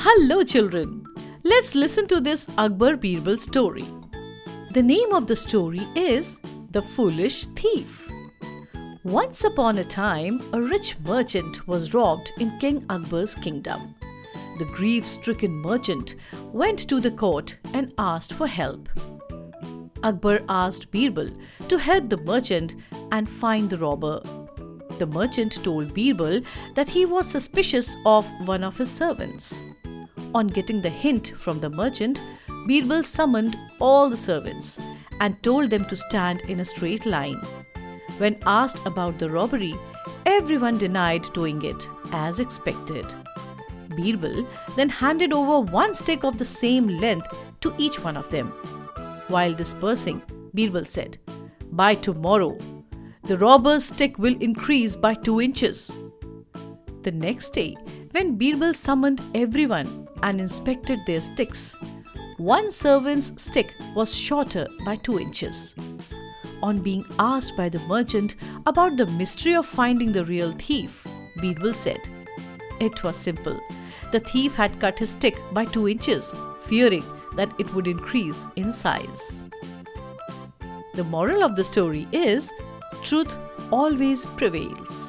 Hello, children. Let's listen to this Akbar Birbal story. The name of the story is The Foolish Thief. Once upon a time, a rich merchant was robbed in King Akbar's kingdom. The grief stricken merchant went to the court and asked for help. Akbar asked Birbal to help the merchant and find the robber. The merchant told Birbal that he was suspicious of one of his servants. On getting the hint from the merchant, Birbal summoned all the servants and told them to stand in a straight line. When asked about the robbery, everyone denied doing it, as expected. Birbal then handed over one stick of the same length to each one of them. While dispersing, Birbal said, By tomorrow, the robber's stick will increase by two inches. The next day, when Birbal summoned everyone and inspected their sticks. One servant's stick was shorter by two inches. On being asked by the merchant about the mystery of finding the real thief, Birbal said, It was simple. The thief had cut his stick by two inches, fearing that it would increase in size. The moral of the story is truth always prevails.